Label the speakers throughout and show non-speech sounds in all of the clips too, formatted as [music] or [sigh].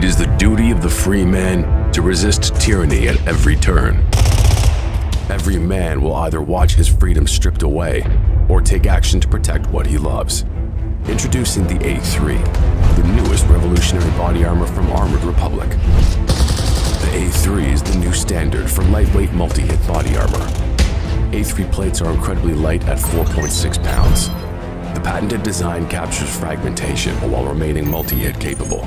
Speaker 1: It is the duty of the free man to resist tyranny at every turn. Every man will either watch his freedom stripped away or take action to protect what he loves. Introducing the A3, the newest revolutionary body armor from Armored Republic. The A3 is the new standard for lightweight multi hit body armor. A3 plates are incredibly light at 4.6 pounds. The patented design captures fragmentation while remaining multi hit capable.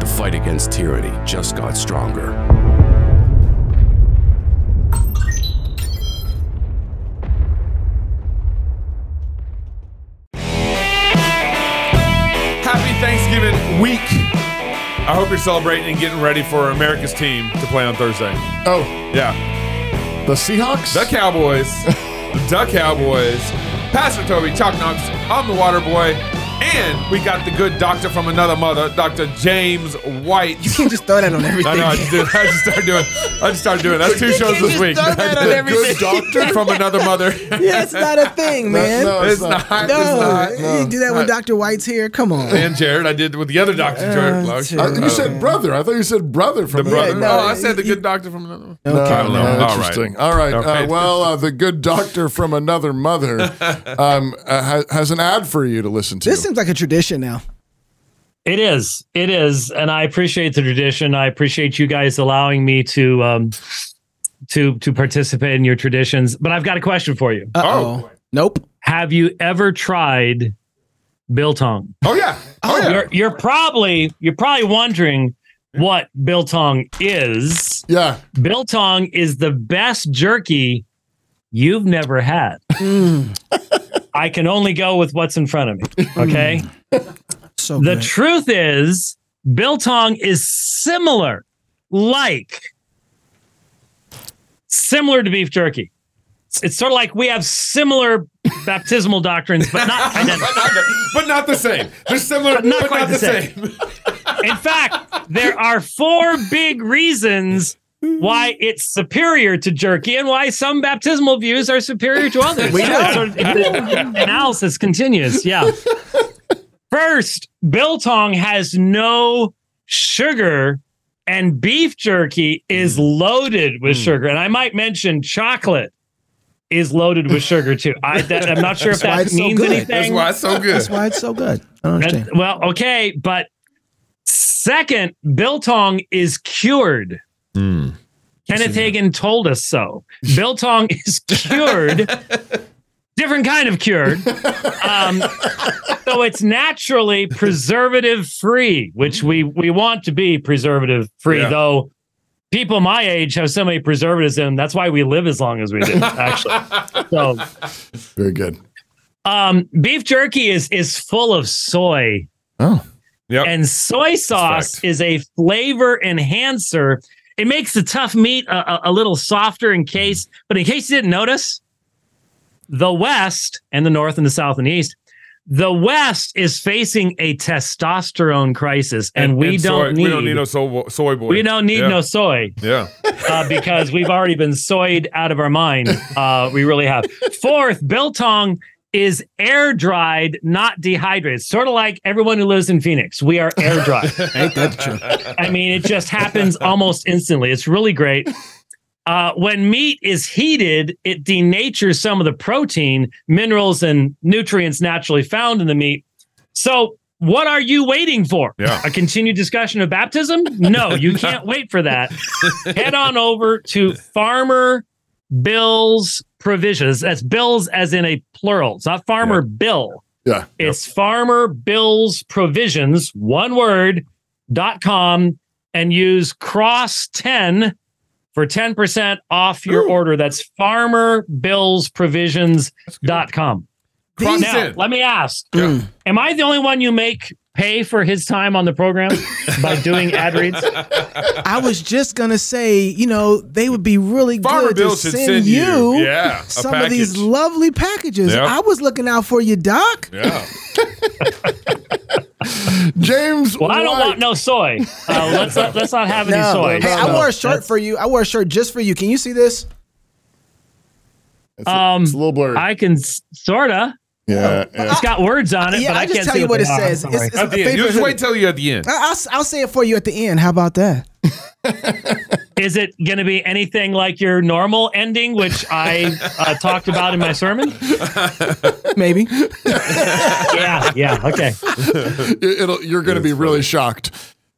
Speaker 1: The fight against tyranny just got stronger.
Speaker 2: Happy Thanksgiving week. I hope you're celebrating and getting ready for America's team to play on Thursday.
Speaker 3: Oh,
Speaker 2: Yeah.
Speaker 3: the Seahawks?
Speaker 2: The Cowboys. [laughs] the Cowboys. Pastor Toby, Chalk Knox, I'm the water boy. And we got the good doctor from another mother, Dr. James White.
Speaker 4: You can't just throw that on everything.
Speaker 2: I know. I just, did, I just started doing. I just started doing. That's two shows this
Speaker 4: just
Speaker 2: week.
Speaker 4: throw that on
Speaker 2: The
Speaker 4: everything.
Speaker 2: Good doctor from another mother. [laughs]
Speaker 4: yeah, it's not a thing, man.
Speaker 3: no,
Speaker 2: it's not.
Speaker 4: No,
Speaker 2: It's not.
Speaker 4: you do that when Dr. White's here. Come on.
Speaker 2: And Jared, I did with the other doctor, Jared. Losh.
Speaker 3: Uh, you said brother. I thought you said brother from
Speaker 2: the brother.
Speaker 4: Yeah, no,
Speaker 2: oh, I said the
Speaker 4: you-
Speaker 2: good doctor from another.
Speaker 3: No,
Speaker 4: Okay.
Speaker 2: I don't know.
Speaker 3: no,
Speaker 2: All
Speaker 3: interesting.
Speaker 2: right.
Speaker 3: All right.
Speaker 2: Okay.
Speaker 3: Uh, well, uh, the good doctor from another mother [laughs] um, uh, has an ad for you to listen to.
Speaker 4: This seems like a tradition now.
Speaker 5: It is. It is, and I appreciate the tradition. I appreciate you guys allowing me to um to to participate in your traditions. But I've got a question for you.
Speaker 4: Uh
Speaker 2: Oh.
Speaker 4: oh. Nope.
Speaker 5: Have you ever tried biltong?
Speaker 2: Oh yeah. Oh, yeah.
Speaker 5: You're you're probably you're probably wondering what biltong is.
Speaker 3: yeah.
Speaker 5: Biltong is the best jerky you've never had. [laughs] I can only go with what's in front of me. Okay. [laughs]
Speaker 4: So
Speaker 5: The
Speaker 4: good.
Speaker 5: truth is, biltong is similar, like similar to beef jerky. It's, it's sort of like we have similar baptismal doctrines, but not [laughs]
Speaker 2: but, not the, but not the same. They're similar, but
Speaker 5: not
Speaker 2: not,
Speaker 5: quite
Speaker 2: the
Speaker 5: the
Speaker 2: same. [laughs]
Speaker 5: In fact, there are four big reasons why it's superior to jerky and why some baptismal views are superior to others.
Speaker 4: We know.
Speaker 5: Sort of- the analysis continues. Yeah. First, biltong has no sugar and beef jerky is mm. loaded with mm. sugar. And I might mention chocolate is loaded with sugar too. I, that, I'm not sure if that
Speaker 4: it's so
Speaker 5: means anything.
Speaker 2: That's why it's so good.
Speaker 4: That's why it's so good. I don't
Speaker 5: That-
Speaker 4: understand.
Speaker 5: well, okay, but second, biltong is cured. Kenneth Hagin told us so. [laughs] Biltong is cured, [laughs] different kind of cured. Um, so it's naturally preservative free, which we we want to be preservative free.
Speaker 2: Yeah.
Speaker 5: Though people my age have so many preservatives in, them, that's why we live as long as we do. Actually, [laughs] so
Speaker 3: Very good.
Speaker 5: um, beef jerky is is full of soy.
Speaker 3: Oh.
Speaker 2: Yep.
Speaker 5: And soy sauce
Speaker 2: fact.
Speaker 5: is a flavor enhancer. It makes the tough meat a, a, a little softer in case, but in case you didn't notice, the West and the North and the South and the East, the West is facing a testosterone crisis, and, we don't
Speaker 2: soy,
Speaker 5: need
Speaker 2: we don't need no soy, soy boy.
Speaker 5: we don't need
Speaker 2: yeah.
Speaker 5: no soy
Speaker 2: Yeah.
Speaker 5: uh, because we've already been soyed out of our mind. Uh, we really have. [laughs] Fourth, biltong is air dried, not dehydrated. Sort of like everyone who lives in Phoenix. We are air dried. [laughs]
Speaker 4: Ain't that the truth?
Speaker 5: I mean, it just happens almost instantly. It's really great. Uh, when meat is heated, it denatures some of the protein, minerals, and nutrients naturally found in the meat. So, what are you waiting for?
Speaker 2: Yeah.
Speaker 5: A continued discussion of baptism? No, you [laughs] can't wait for that. Head on over to Farmer Bill's Provisions. That's Bills as in a plural. It's not Farmer Bill.
Speaker 3: Yeah.
Speaker 5: It's Farmer Bill's Provisions, one word, dot com, and use cross 10 for 10% off your order. That's Farmer Bill's Provisions dot com. Now,
Speaker 2: in.
Speaker 5: let me ask
Speaker 2: Yeah.
Speaker 5: Am I the only one you make pay for his time on the program by doing ad reads?
Speaker 4: I was just gonna say, you know, they would be really
Speaker 2: Farmer
Speaker 4: good
Speaker 2: Bill
Speaker 4: to send,
Speaker 2: send
Speaker 4: you,
Speaker 2: you, yeah, a
Speaker 4: some of these lovely packages.
Speaker 2: Yep.
Speaker 4: I was looking out for you, Doc.
Speaker 2: Yeah. [laughs]
Speaker 3: James.
Speaker 5: Well, I don't want no soy. Uh, let's not, let's not have any soy.
Speaker 4: Hey, I
Speaker 5: So
Speaker 4: wore a shirt
Speaker 5: that's-
Speaker 4: for you. I wore a shirt just for you. Can you see this?
Speaker 3: It's,
Speaker 5: Um,
Speaker 3: it's a little blurry.
Speaker 5: I can sorta.
Speaker 3: Yeah, yeah.
Speaker 5: It's got words on it,
Speaker 4: Yeah,
Speaker 5: but I,
Speaker 4: I just
Speaker 5: can't
Speaker 4: tell
Speaker 5: see
Speaker 4: you what
Speaker 5: they
Speaker 4: it says.
Speaker 5: I'm
Speaker 4: It's-
Speaker 5: sorry.
Speaker 4: it's-
Speaker 2: At the end.
Speaker 4: favorite
Speaker 2: Just wait
Speaker 4: hoodie.
Speaker 2: till you at the end.
Speaker 4: I- I'll, I'll say it for you at the end. How about that? [laughs]
Speaker 5: Is it going to be anything like your normal ending, which I uh, talked about in my sermon? [laughs]
Speaker 4: Maybe. [laughs]
Speaker 5: Yeah, yeah, okay.
Speaker 3: It- It'll, you're going to be really shocked.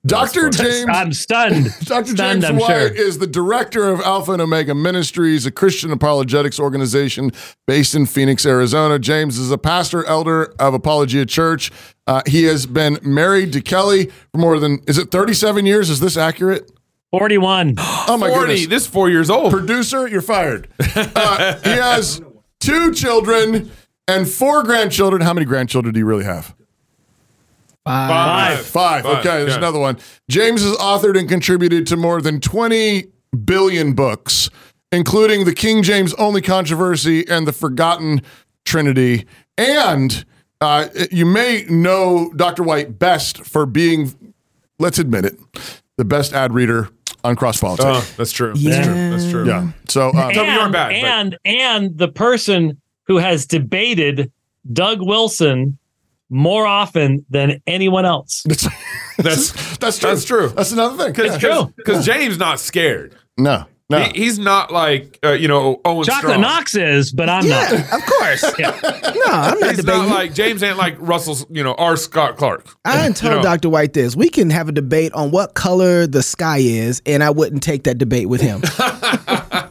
Speaker 3: Dr. James
Speaker 5: I'm stunned. [laughs]
Speaker 3: Dr.
Speaker 5: Stunned,
Speaker 3: James
Speaker 5: I'm
Speaker 3: White
Speaker 5: sure.
Speaker 3: is the director of Alpha and Omega Ministries, a Christian apologetics organization based in Phoenix, Arizona. James is a pastor elder of Apologia Church. Uh, he has been married to Kelly for more than, is it 37 years? Is this accurate?
Speaker 5: 41. [gasps]
Speaker 3: Oh my
Speaker 2: 40.
Speaker 3: goodness.
Speaker 2: This is four years old.
Speaker 3: Producer, you're fired. Uh, he has two children and four grandchildren. How many grandchildren do you really have?
Speaker 2: Five.
Speaker 3: Five. Okay, there's
Speaker 2: yeah.
Speaker 3: another one. James has authored and contributed to more than 20 billion books, including the King James Only Controversy and the Forgotten Trinity. And uh, you may know Dr. White best for being, let's admit it, the best ad reader on cross politics.
Speaker 2: Oh, that's true.
Speaker 4: Yeah.
Speaker 2: That's true. That's true.
Speaker 3: yeah. So, uh,
Speaker 2: Tell me you aren't
Speaker 5: and,
Speaker 2: bad,
Speaker 5: and and the person who has debated Doug Wilson more often than anyone else. [laughs]
Speaker 3: that's,
Speaker 2: That's
Speaker 3: that's true.
Speaker 2: that's true.
Speaker 3: That's another thing.
Speaker 2: Because
Speaker 5: true.
Speaker 2: because James not scared.
Speaker 3: No, no.
Speaker 2: He, he's not like uh, you know Owen
Speaker 5: Chocolate
Speaker 2: Strong.
Speaker 5: Knox is, but I'm not.
Speaker 4: Yeah, of course. [laughs] No, I'm not
Speaker 2: He's
Speaker 4: debating.
Speaker 2: not like James ain't like Russell's you know R. Scott Clark.
Speaker 4: I done told
Speaker 2: know.
Speaker 4: Dr. White this. We can have a debate on what color the sky is, and I wouldn't take that debate with him. [laughs]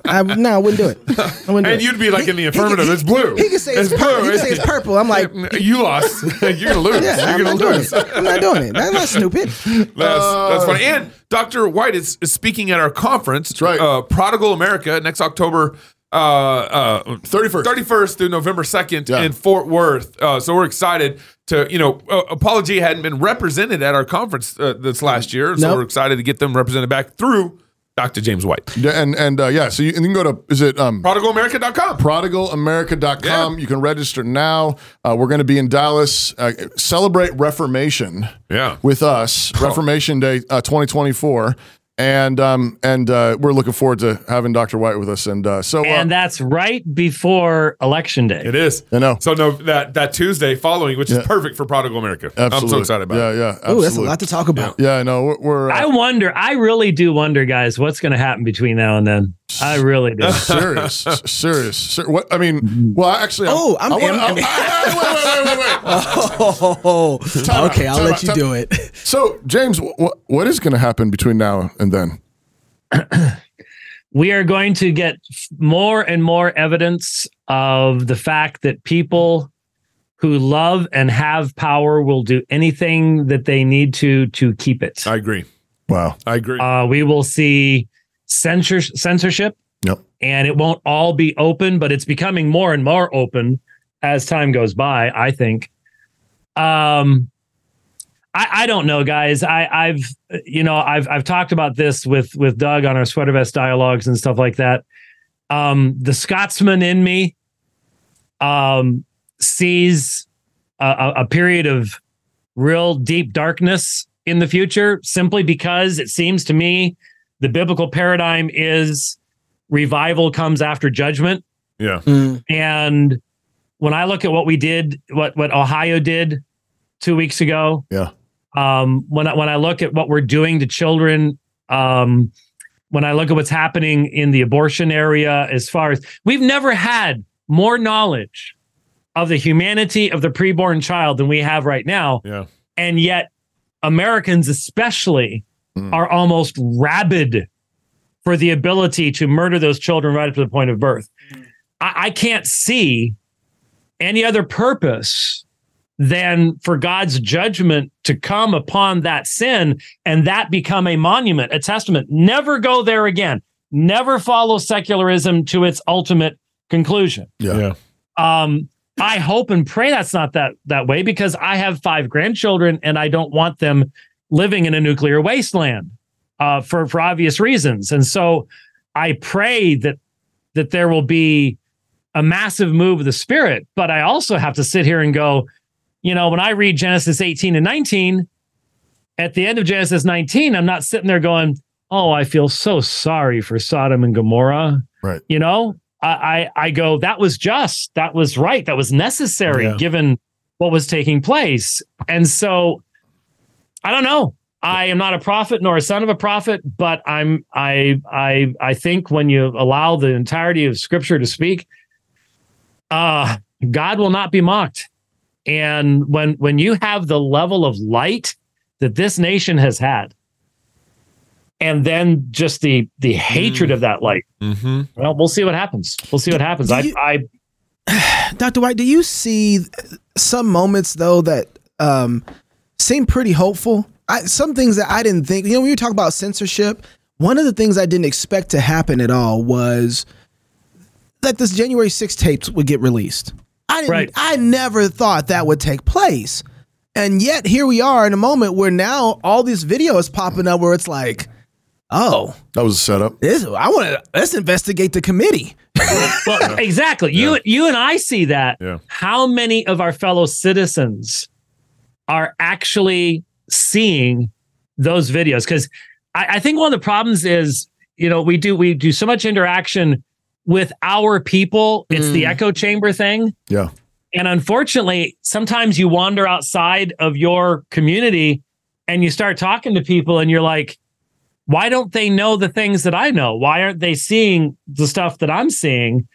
Speaker 4: I, no, I wouldn't do it. I wouldn't do
Speaker 2: And
Speaker 4: it.
Speaker 2: you'd be like in the
Speaker 4: He-
Speaker 2: affirmative.
Speaker 4: he-
Speaker 2: it's blue.
Speaker 4: He could say it's, purple. He can say it's purple. I'm like, [laughs]
Speaker 2: you lost. [laughs] You're gonna lose.
Speaker 4: yeah, I'm
Speaker 2: You're
Speaker 4: not
Speaker 2: gonna
Speaker 4: doing
Speaker 2: lose.
Speaker 4: it. I'm not doing it. That's not stupid. [laughs]
Speaker 2: That's that's funny. And Dr. White is, is speaking at our conference. That's
Speaker 3: right.
Speaker 2: Uh, Prodigal America next October uh, uh,
Speaker 3: 31st.
Speaker 2: 31st through November 2nd
Speaker 3: Yeah.
Speaker 2: in Fort Worth. Uh, so we're excited to, you know, uh, Apologia hadn't been represented at our conference uh, this last year. So
Speaker 4: Nope.
Speaker 2: we're excited to get them represented back through Dr. James White.
Speaker 3: Yeah, and and uh, yeah, so you, you can go to is it um
Speaker 2: ProdigalAmerica.com.
Speaker 3: prodigalamerica.com.
Speaker 2: Yeah.
Speaker 3: You can register now. Uh, we're going to be in Dallas. Uh, celebrate Reformation
Speaker 2: Yeah.
Speaker 3: with us, Reformation Day uh, 2024. And um and uh, we're looking forward to having Dr. White with us. And uh, so uh,
Speaker 5: And that's right before election day.
Speaker 2: It is.
Speaker 3: I know.
Speaker 2: So no, that, that Tuesday following, which
Speaker 3: Yeah.
Speaker 2: is perfect for Prodigal America.
Speaker 3: absolutely.
Speaker 2: I'm so excited about
Speaker 3: yeah,
Speaker 2: it.
Speaker 3: Yeah,
Speaker 4: Oh,
Speaker 3: absolutely.
Speaker 4: that's a lot to talk about.
Speaker 3: Yeah, I know. We're, we're
Speaker 5: I
Speaker 3: uh,
Speaker 5: wonder, I really do wonder, guys, what's going to happen between now and then. I really do. [laughs]
Speaker 3: serious, serious. Ser- what I mean, well, actually, I'm-
Speaker 4: Oh, I'm-
Speaker 3: I wanna-
Speaker 4: I'm-
Speaker 3: I- I- wait, wait, wait, wait, wait. [laughs]
Speaker 4: Oh,
Speaker 3: Time out,
Speaker 4: okay. I'll let
Speaker 3: out,
Speaker 4: you do it.
Speaker 3: So, James, what what is going to happen between now and then? [clears throat]
Speaker 5: we are going to get more and more evidence of the fact that people who love and have power will do anything that they need to to keep it.
Speaker 2: I agree.
Speaker 3: Wow.
Speaker 2: I agree.
Speaker 5: Uh, we will see censor- censorship,
Speaker 3: Yep.
Speaker 5: and it won't all be open, but it's becoming more and more open as time goes by. I think. Um, I, I don't know, guys. I, I've you know I've I've talked about this with with Doug on our sweater vest dialogues and stuff like that. Um, the Scotsman in me um, sees a, a, a period of real deep darkness in the future simply because it seems to me the biblical paradigm is revival comes after judgment
Speaker 2: yeah.
Speaker 4: Mm,
Speaker 5: and when i look at what we did what what ohio did 2 weeks ago
Speaker 3: Yeah.
Speaker 5: Um when I, when i look at what we're doing to children um when i look at what's happening in the abortion area as far as we've never had more knowledge of the humanity of the preborn child than we have right now
Speaker 2: Yeah.
Speaker 5: and yet Americans especially
Speaker 3: Mm.
Speaker 5: are almost rabid for the ability to murder those children right up to the point of birth. I, I can't see any other purpose than for God's judgment to come upon that sin and that become a monument, a testament. Never go there again. Never follow secularism to its ultimate conclusion
Speaker 3: Yeah.
Speaker 2: Yeah.
Speaker 5: um, I hope and pray that's not that that way because I have five grandchildren and I don't want them living in a nuclear wasteland uh, for for obvious reasons. And so I pray that that there will be a massive move of the spirit. But I also have to sit here and go, you know, when I read Genesis 18 and 19, at the end of Genesis 19, I'm not sitting there going, oh, I feel so sorry for Sodom and Gomorrah.
Speaker 3: Right.
Speaker 5: You know, I, I, I go, that was just, that was right, that was necessary
Speaker 2: Yeah.
Speaker 5: given what was taking place. And so I don't know. I am not a prophet nor a son of a prophet, but I'm I I I think when you allow the entirety of scripture to speak, uh God will not be mocked. And when when you have the level of light that this nation has had, and then just the the hatred of that light,
Speaker 2: Mm-hmm.
Speaker 5: well, we'll see what happens. We'll see what happens.
Speaker 4: Do
Speaker 5: I I [sighs]
Speaker 4: Dr. White, do you see some moments though that um, seem pretty hopeful? I, some things that I didn't think. You know, when you talk about censorship, one of the things I didn't expect to happen at all was that this January 6 tapes would get released. I didn't.
Speaker 5: Right.
Speaker 4: I never thought that would take place, and yet here we are in a moment where now all these videos popping up where it's like, oh,
Speaker 3: That was a setup.
Speaker 4: this I want to let's investigate the committee. [laughs]
Speaker 5: well, exactly. You you and I see that.
Speaker 2: Yeah.
Speaker 5: How many of our fellow citizens are actually seeing those videos? Because I, I think one of the problems is, you know, we do we do so much interaction with our people. It's the echo chamber thing.
Speaker 3: Yeah.
Speaker 5: And unfortunately, sometimes you wander outside of your community and you start talking to people and you're like, why don't they know the things that I know? Why aren't they seeing the stuff that I'm seeing?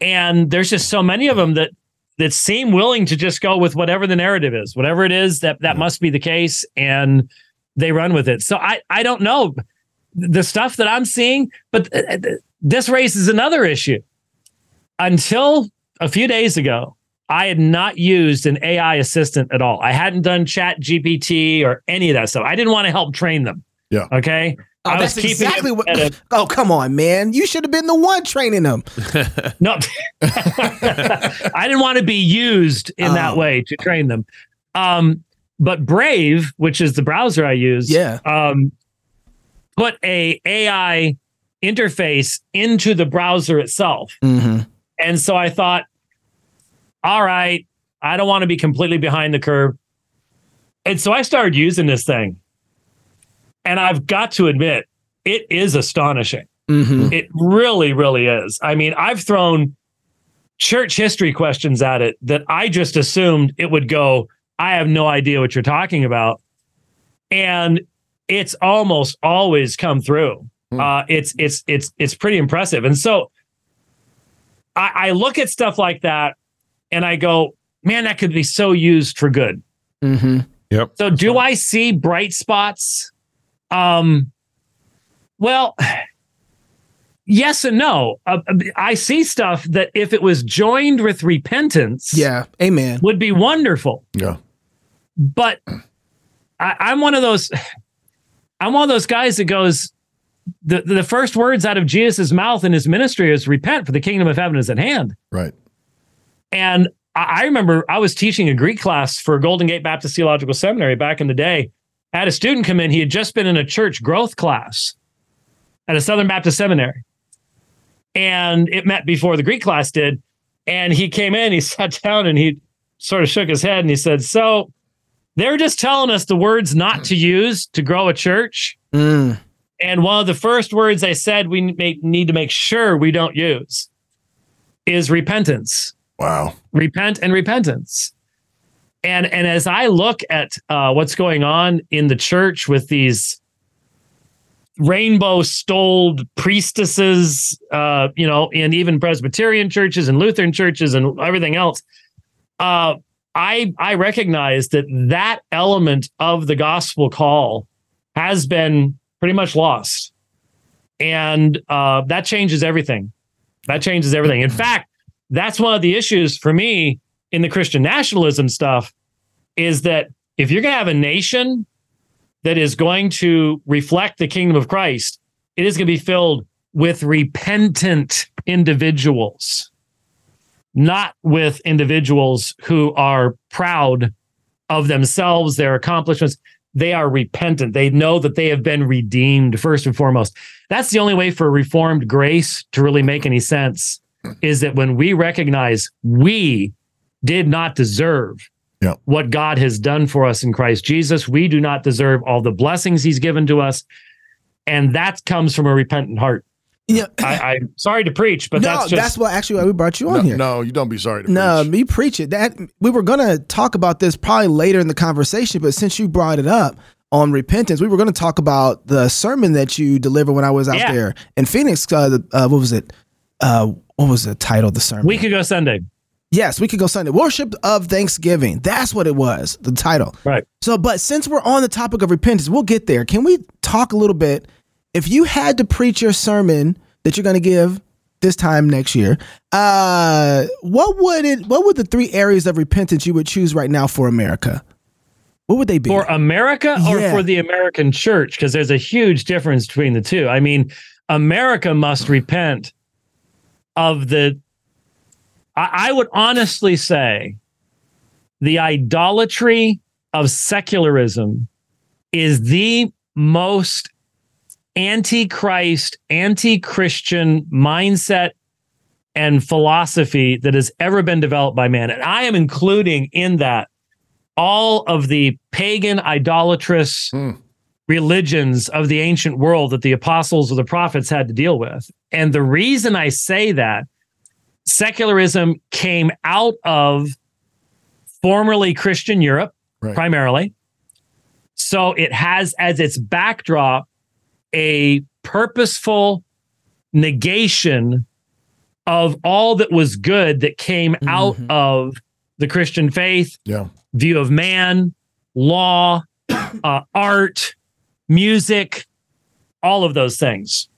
Speaker 5: And there's just so many of them that that seem willing to just go with whatever the narrative is, whatever it is that that must be the case, and they run with it. So I I don't know the stuff that I'm seeing, but uh, uh, this raises another issue. Until a few days ago, I had not used an AI assistant at all. I hadn't done Chat GPT or any of that stuff. I didn't want to help train them.
Speaker 3: Yeah.
Speaker 5: Okay.
Speaker 4: Oh,
Speaker 5: I was
Speaker 4: that's
Speaker 5: keeping
Speaker 4: exactly what.
Speaker 5: a- [laughs]
Speaker 4: Oh, come on, man! You should have been the one training them. [laughs]
Speaker 5: No, [laughs] I didn't want to be used in that
Speaker 4: Oh.
Speaker 5: way to train them. Um, but Brave, which is the browser I use,
Speaker 4: Yeah.
Speaker 5: um, put a AI interface into the browser itself.
Speaker 4: Mm-hmm.
Speaker 5: And so I thought, all right, I don't want to be completely behind the curve. And so I started using this thing. And I've got to admit, it is astonishing.
Speaker 4: Mm-hmm.
Speaker 5: It really, really is. I mean, I've thrown church history questions at it that I just assumed it would go, I have no idea what you're talking about. And it's almost always come through.
Speaker 3: Hmm.
Speaker 5: Uh, it's it's it's it's pretty impressive. And so I, I look at stuff like that and I go, man, that could be so used for good.
Speaker 4: Mm-hmm.
Speaker 2: Yep.
Speaker 5: So do I see bright spots? Um well, [sighs] yes and no. Uh, I see stuff that if it was joined with repentance
Speaker 4: Yeah. Amen.
Speaker 5: would be wonderful.
Speaker 3: Yeah.
Speaker 5: But I, I'm one of those [sighs] I'm one of those guys that goes the, the first words out of Jesus' mouth in his ministry is repent for the kingdom of heaven is at hand.
Speaker 3: Right.
Speaker 5: And I I remember I was teaching a Greek class for Golden Gate Baptist Theological Seminary back in the day. I had a student come in. He had just been in a church growth class at a Southern Baptist seminary. And it met before the Greek class did. And he came in, he [laughs] sat down and he sort of shook his head and he said, So they're just telling us the words not to use to grow a church.
Speaker 4: Mm.
Speaker 5: And one of the first words I said we make, need to make sure we don't use is repentance
Speaker 3: Wow.
Speaker 5: repent and repentance and and as i look at uh, what's going on in the church with these rainbow stoled priestesses uh, you know and even presbyterian churches and lutheran churches and everything else uh, i i recognize that that element of the gospel call has been pretty much lost and uh, that changes everything that changes everything in fact that's one of the issues for me in the Christian nationalism stuff is that if you're going to have a nation that is going to reflect the kingdom of Christ, it is going to be filled with repentant individuals. not with individuals who are proud of themselves, their accomplishments. They are repentant. They know that they have been redeemed first and foremost. That's the only way for reformed grace to really make any sense is that when we recognize we did not deserve
Speaker 3: Yeah.
Speaker 5: what God has done for us in Christ Jesus, we do not deserve all the blessings he's given to us. And that comes from a repentant heart.
Speaker 4: Yeah. [laughs]
Speaker 5: I, I'm sorry to preach, but
Speaker 4: no,
Speaker 5: that's
Speaker 4: that's, what actually why we brought you on
Speaker 3: No,
Speaker 4: here.
Speaker 3: no, you don't be sorry to preach.
Speaker 4: No,
Speaker 3: preach.
Speaker 4: me preach it. That we were gonna talk about this probably later in the conversation, but since you brought it up on repentance, we were gonna talk about the sermon that you delivered when I was out
Speaker 5: Yeah.
Speaker 4: there in Phoenix. Uh, uh, what was it? Uh, what was the title of the sermon?
Speaker 5: week ago Sunday.
Speaker 4: yes, we could go Sunday. Worship of Thanksgiving. That's what it was. The title.
Speaker 5: Right.
Speaker 4: So, but since we're on the topic of repentance, we'll get there. Can we talk a little bit? If you had to preach your sermon that you're going to give this time next year, uh, what would it? What would the three areas of repentance you would choose right now for America? What would they be?
Speaker 5: For America or
Speaker 4: Yeah.
Speaker 5: for the American church? Because there's a huge difference between the two. I mean, America must repent of the, I, I would honestly say, the idolatry of secularism is the most anti-Christ, anti-Christian mindset and philosophy that has ever been developed by man. And I am including in that all of the pagan, idolatrous
Speaker 3: Hmm.
Speaker 5: religions of the ancient world that the apostles or the prophets had to deal with. And the reason I say that secularism came out of formerly Christian Europe,
Speaker 3: Right.
Speaker 5: primarily. So it has as its backdrop a purposeful negation of all that was good that came out
Speaker 4: Mhm.
Speaker 5: of the Christian faith
Speaker 3: Yeah.
Speaker 5: view of man, law, [coughs] uh, art, music, all of those things.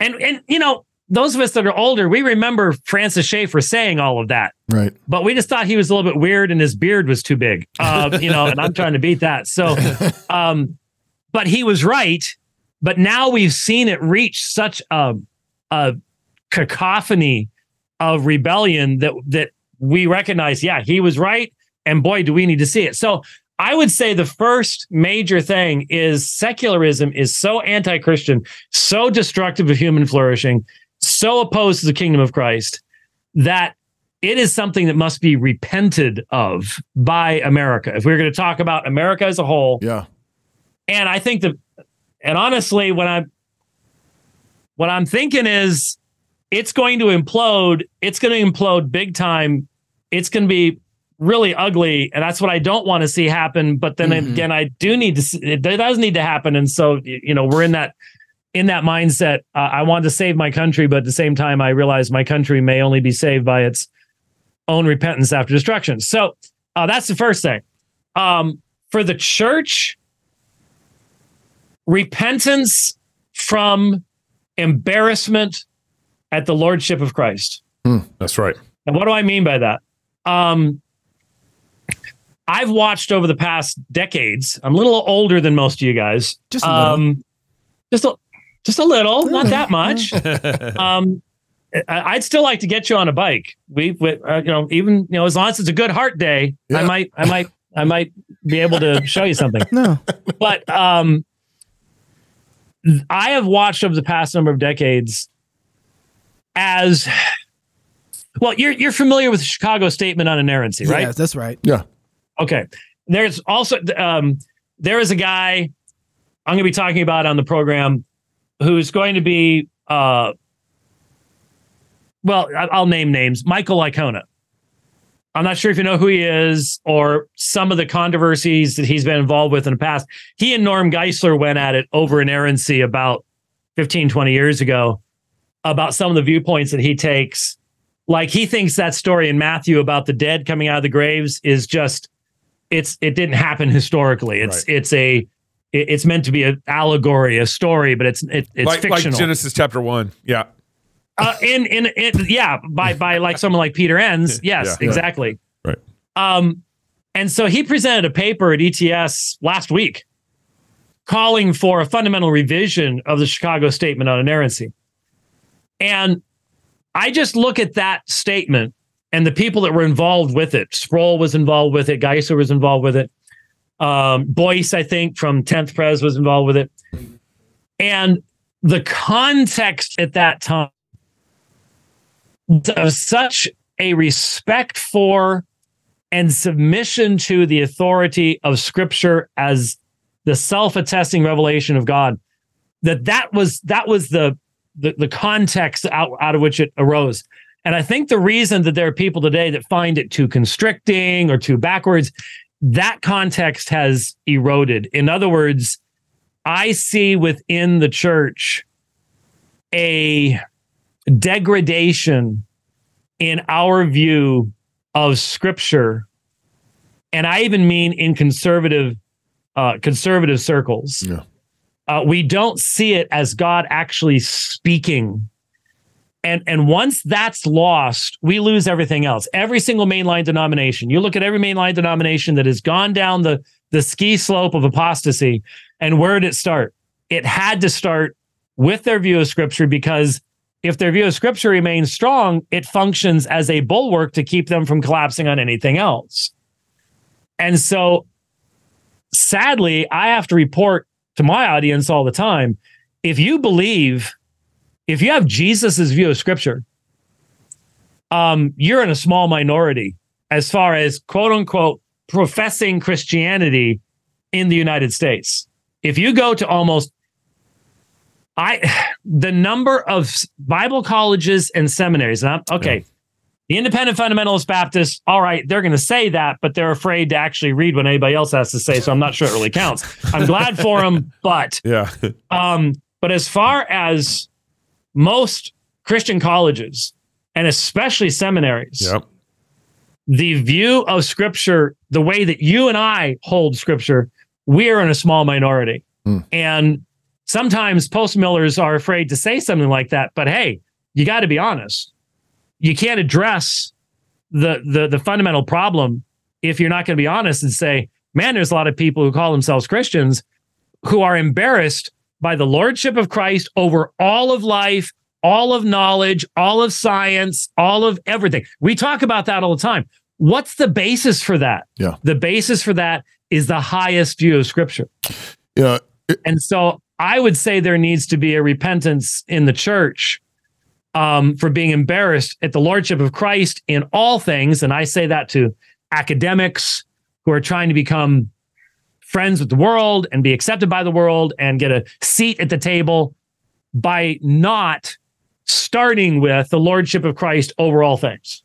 Speaker 5: And and you know, those of us that are older, we remember Francis Schaeffer saying all of that,
Speaker 3: Right.
Speaker 5: but we just thought he was a little bit weird and his beard was too big. Uh, you know, and I'm trying to beat that. So, [laughs] um, but he was right. But now we've seen it reach such a, a cacophony of rebellion that that we recognize, yeah, he was right, and boy, do we need to see it. So I would say the first major thing is secularism is so anti-Christian, so destructive of human flourishing, so opposed to the kingdom of Christ that it is something that must be repented of by America. If we're going to talk about America as a whole,
Speaker 3: Yeah.
Speaker 5: and I think that, and honestly, when I'm, what I'm thinking is, it's going to implode. It's going to implode big time. It's going to be really ugly, and that's what I don't want to see happen. But then
Speaker 4: Mhm.
Speaker 5: again, I do need to. See, it does need to happen, and so you know, we're in that in that mindset. Uh, I want to save my country, but at the same time, I realize my country may only be saved by its own repentance after destruction. So uh, that's the first thing. Um, for the church, repentance from embarrassment at the lordship of Christ.
Speaker 2: That's right.
Speaker 5: And what do I mean by that? Um, I've watched over the past decades. I'm a little older than most of you guys.
Speaker 4: Just a little.
Speaker 5: Um, just a, just a little, not that much. [laughs] um, I- I'd still like to get you on a bike. We, we uh, you know, even you know, as long as it's a good heart day, I might, I might, I might be able to show you something [laughs]
Speaker 4: no.
Speaker 5: but um I have watched over the past number of decades as well, you're you're familiar with the Chicago Statement on Inerrancy, right?
Speaker 4: Yes, that's right.
Speaker 3: Yeah.
Speaker 5: Okay. There's also um there is a guy I'm going to be talking about on the program who's going to be uh well, I- I'll name names. Michael Licona. I'm not sure if you know who he is or some of the controversies that he's been involved with in the past. He and Norm Geisler went at it over inerrancy about 15, 20 years ago about some of the viewpoints that he takes. Like he thinks that story in Matthew about the dead coming out of the graves is just it's it didn't happen historically. It's it's a it's meant to be an allegory, a story, but it's it, it's
Speaker 2: like, like
Speaker 5: fictional.
Speaker 2: Genesis chapter one. Yeah.
Speaker 5: Uh, in, yeah, by by like someone like Peter Enns. Yes,
Speaker 2: Yeah.
Speaker 5: exactly.
Speaker 2: Right.
Speaker 5: Um, and so he presented a paper at ETS last week, calling for a fundamental revision of the Chicago Statement on Inerrancy. And I just look at that statement and the people that were involved with it. Sproul was involved with it. Geisler was involved with it. Um, Boice, I think, from 10th Pres was involved with it. And the context at that time of such a respect for and submission to the authority of scripture as the self-attesting revelation of God that that was that was the the, the context out, out of which it arose and I think the reason that there are people today that find it too constricting or too backwards, that context has eroded. In other words, I see within the church a degradation in our view of scripture. And I even mean in conservative uh, conservative circles.
Speaker 3: Yeah.
Speaker 5: Uh, we don't see it as God actually speaking and and once that's lost, we lose everything else. Every single mainline denomination. You look at every mainline denomination that has gone down the the ski slope of apostasy, and where did it start? It had to start with their view of scripture because if their view of scripture remains strong, it functions as a bulwark to keep them from collapsing on anything else. And so sadly, I have to report to my audience all the time if you believe if you have Jesus's view of scripture, um, you're in a small minority as far as quote unquote professing Christianity in the United States. If you go to almost I the number of Bible colleges and seminaries, and I'm, okay, yeah. the independent fundamentalist Baptists, all right, they're going to say that, but they're afraid to actually read what anybody else has to say, so I'm not sure it really counts. I'm glad for them, [laughs] but
Speaker 2: yeah.
Speaker 5: um, but as far as most Christian colleges and especially seminaries,
Speaker 2: yep.
Speaker 5: the view of scripture, the way that you and I hold scripture, we are in a small minority.
Speaker 3: Mm.
Speaker 5: And sometimes post millers are afraid to say something like that. But hey, you got to be honest. You can't address the, the the fundamental problem if you're not going to be honest and say, man, there's a lot of people who call themselves Christians who are embarrassed by the lordship of Christ over all of life, all of knowledge, all of science, all of everything. We talk about that all the time. What's the basis for that?
Speaker 3: Yeah.
Speaker 5: The basis for that is the highest view of scripture.
Speaker 3: Yeah. It,
Speaker 5: and so I would say there needs to be a repentance in the church um, for being embarrassed at the lordship of Christ in all things. And I say that to academics who are trying to become friends with the world and be accepted by the world and get a seat at the table by not starting with the lordship of Christ over all things.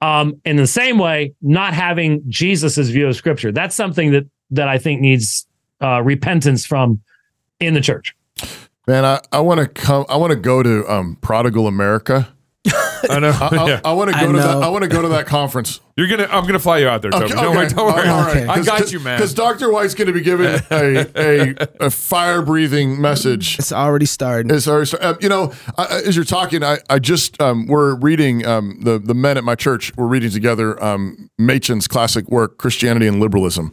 Speaker 5: Um, in the same way, not having Jesus's view of Scripture. That's something that that I think needs uh, repentance from in the church.
Speaker 3: Man, I, I want to come. I want to go to um, Prodigal America
Speaker 2: I know.
Speaker 3: I, I,
Speaker 2: yeah.
Speaker 3: I want to
Speaker 4: I
Speaker 3: go to that. I want to go to that conference.
Speaker 2: You're gonna. I'm gonna fly you out there, Toby.
Speaker 3: Okay,
Speaker 2: don't worry.
Speaker 3: okay.
Speaker 2: Don't worry.
Speaker 3: All right.
Speaker 2: I got you, man.
Speaker 3: Because Dr. White's going to be giving a, a, a fire breathing message.
Speaker 4: It's already started.
Speaker 3: As our, uh, you know, I, as you're talking, I, I just um, we're reading um, the the men at my church. We're reading together um, Machen's classic work, Christianity and Liberalism,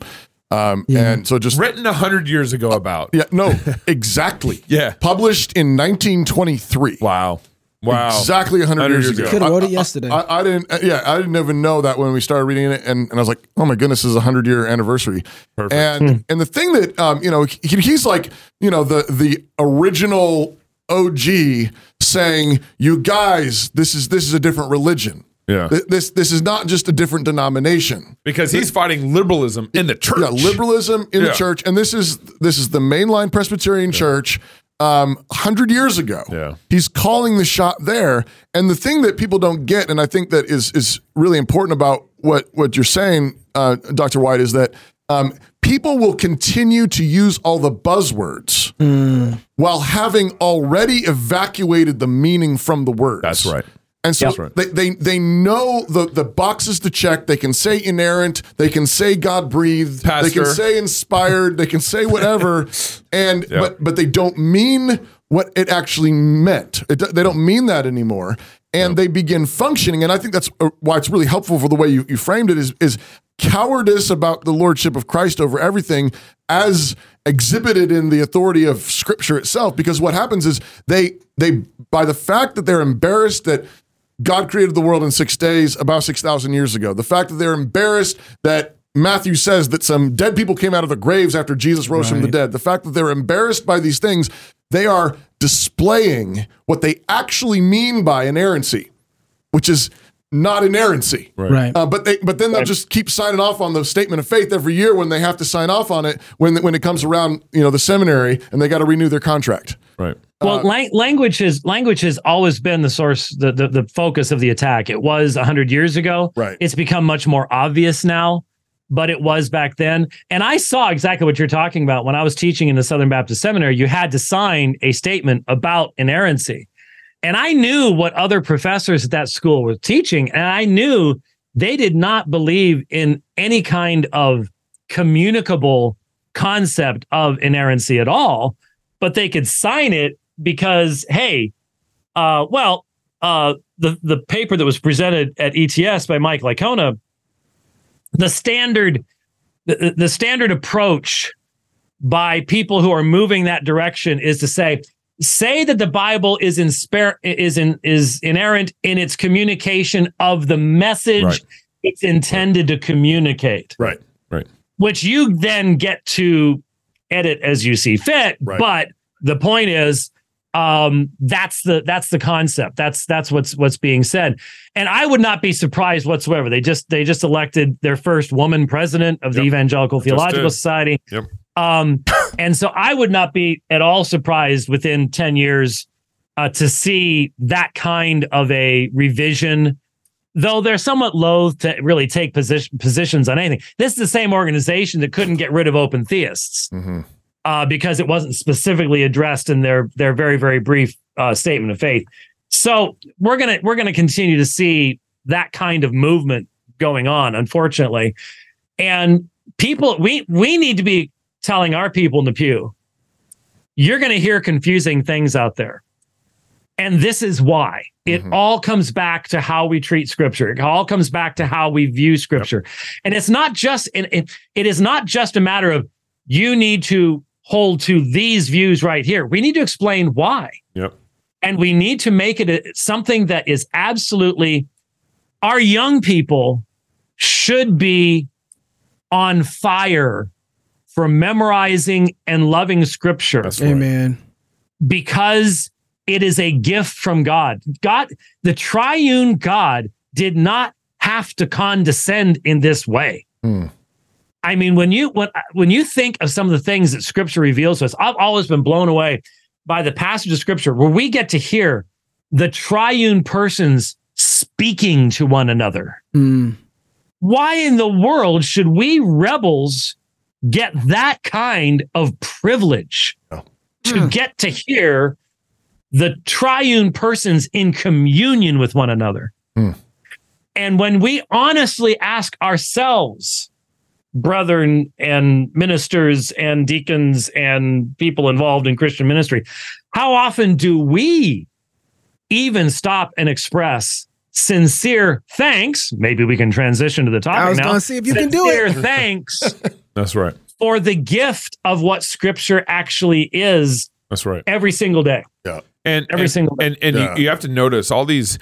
Speaker 3: um,
Speaker 4: Yeah.
Speaker 3: and so just
Speaker 2: Written a hundred years ago about.
Speaker 3: yeah, no, [laughs] exactly,
Speaker 2: Yeah.
Speaker 3: published in 1923.
Speaker 2: Wow. Wow.
Speaker 3: Exactly 100,
Speaker 2: 100
Speaker 3: years,
Speaker 2: years
Speaker 3: ago.
Speaker 2: ago.
Speaker 4: Could have wrote it yesterday.
Speaker 3: I, I didn't. uh, Yeah, I didn't even know that when we started reading it, and, and I was like, "Oh my goodness, this is a hundred year anniversary."
Speaker 2: Perfect.
Speaker 3: And and the thing that um, you know, he, he's like, you know, the the original OG saying, "You guys, this is this is a different religion.
Speaker 2: Yeah.
Speaker 3: Th- This this is not just a different denomination."
Speaker 2: Because he's fighting liberalism in the church.
Speaker 3: Yeah, liberalism in
Speaker 2: Yeah.
Speaker 3: the church, and this is this is the mainline Presbyterian church. Um, hundred years ago,
Speaker 2: Yeah.
Speaker 3: he's calling the shot there. And the thing that people don't get, and I think that is is really important about what what you're saying, uh, Dr. White, is that um, people will continue to use all the buzzwords while having already evacuated the meaning from the words.
Speaker 2: That's right.
Speaker 3: And so
Speaker 2: That's right.
Speaker 3: they, they they know the, the boxes to check. They can say inerrant. They can say God breathed. They can say inspired. they can say whatever. [laughs] And
Speaker 2: Yeah.
Speaker 3: but but they don't mean what it actually meant. It, they don't mean that anymore. And they begin functioning. And I think that's uh, why it's really helpful for the way you, you framed it is is cowardice about the lordship of Christ over everything as exhibited in the authority of scripture itself because what happens is they they by the fact that they're embarrassed that God created the world in six days about 6,000 years ago. The fact that they're embarrassed that Matthew says that some dead people came out of the graves after Jesus rose from the dead. The fact that they're embarrassed by these things, they are displaying what they actually mean by inerrancy, which is not inerrancy.
Speaker 4: Right.
Speaker 3: Uh, but they, but then they'll just keep signing off on the statement of faith every year when they have to sign off on it when when it comes around, you know, the seminary and they got to renew their contract.
Speaker 2: Right.
Speaker 5: Well, uh, lang- language has language has always been the source, the, the the focus of the attack. It was hundred years ago.
Speaker 3: Right.
Speaker 5: It's become much more obvious now, but it was back then. And I saw exactly what you're talking about when I was teaching in the Southern Baptist Seminary. You had to sign a statement about inerrancy, and I knew what other professors at that school were teaching, and I knew they did not believe in any kind of communicable concept of inerrancy at all but they could sign it because hey uh, well uh, the the paper that was presented at ETS by Mike Licona the standard the, the standard approach by people who are moving that direction is to say say that the bible is in spare, is in is inerrant in its communication of the message
Speaker 2: Right.
Speaker 5: it's intended to communicate
Speaker 3: Right.
Speaker 2: Right.
Speaker 5: which you then get to edit as you see fit.
Speaker 3: Right.
Speaker 5: But the point is, um, that's the that's the concept. That's that's what's what's being said. And I would not be surprised whatsoever. They just they just elected their first woman president of the
Speaker 2: Yep.
Speaker 5: Evangelical Theological. Society.
Speaker 2: Yep.
Speaker 5: Um, and so I would not be at all surprised within 10 years uh, to see that kind of a revision, though they're somewhat loath to really take position, positions on anything. This is the same organization that couldn't get rid of open theists
Speaker 3: Mhm.
Speaker 5: Uh, because it wasn't specifically addressed in their their very very brief uh, statement of faith. So we're gonna we're gonna continue to see that kind of movement going on, unfortunately, and people we we need to be telling our people in the pew, you're going to hear confusing things out there. And this is why it all comes back to how we treat scripture. It all comes back to how we view scripture. And it's not just, it, it, it is not just a matter of you need to hold to these views right here. We need to explain why.
Speaker 2: Yep.
Speaker 5: And we need to make it a- something that is absolutely, our young people should be on fire for memorizing and loving scripture
Speaker 2: right.
Speaker 4: Amen.
Speaker 5: because it is a gift from God. God, the triune God did not have to condescend in this way.
Speaker 3: Hmm.
Speaker 5: I mean, when you when when you think of some of the things that Scripture reveals to us, I've always been blown away by the passage of Scripture where we get to hear the triune persons speaking to one another.
Speaker 4: Mm.
Speaker 5: Why in the world should we rebels get that kind of privilege
Speaker 3: Oh.
Speaker 5: to get to hear the triune persons in communion with one another?
Speaker 3: Hmm.
Speaker 5: And when we honestly ask ourselves, brethren and ministers and deacons and people involved in Christian ministry, how often do we even stop and express sincere thanks? Maybe we can transition to the topic
Speaker 4: I was
Speaker 5: now.
Speaker 4: going to see if you can do it.
Speaker 5: Sincere
Speaker 4: it.
Speaker 5: thanks [laughs]
Speaker 2: That's right.
Speaker 5: for the gift of what scripture actually is
Speaker 2: That's right.
Speaker 5: every single day. Yeah.
Speaker 2: And
Speaker 5: Every
Speaker 2: and,
Speaker 5: single day.
Speaker 2: and and
Speaker 3: Yeah.
Speaker 2: you, you have to notice all these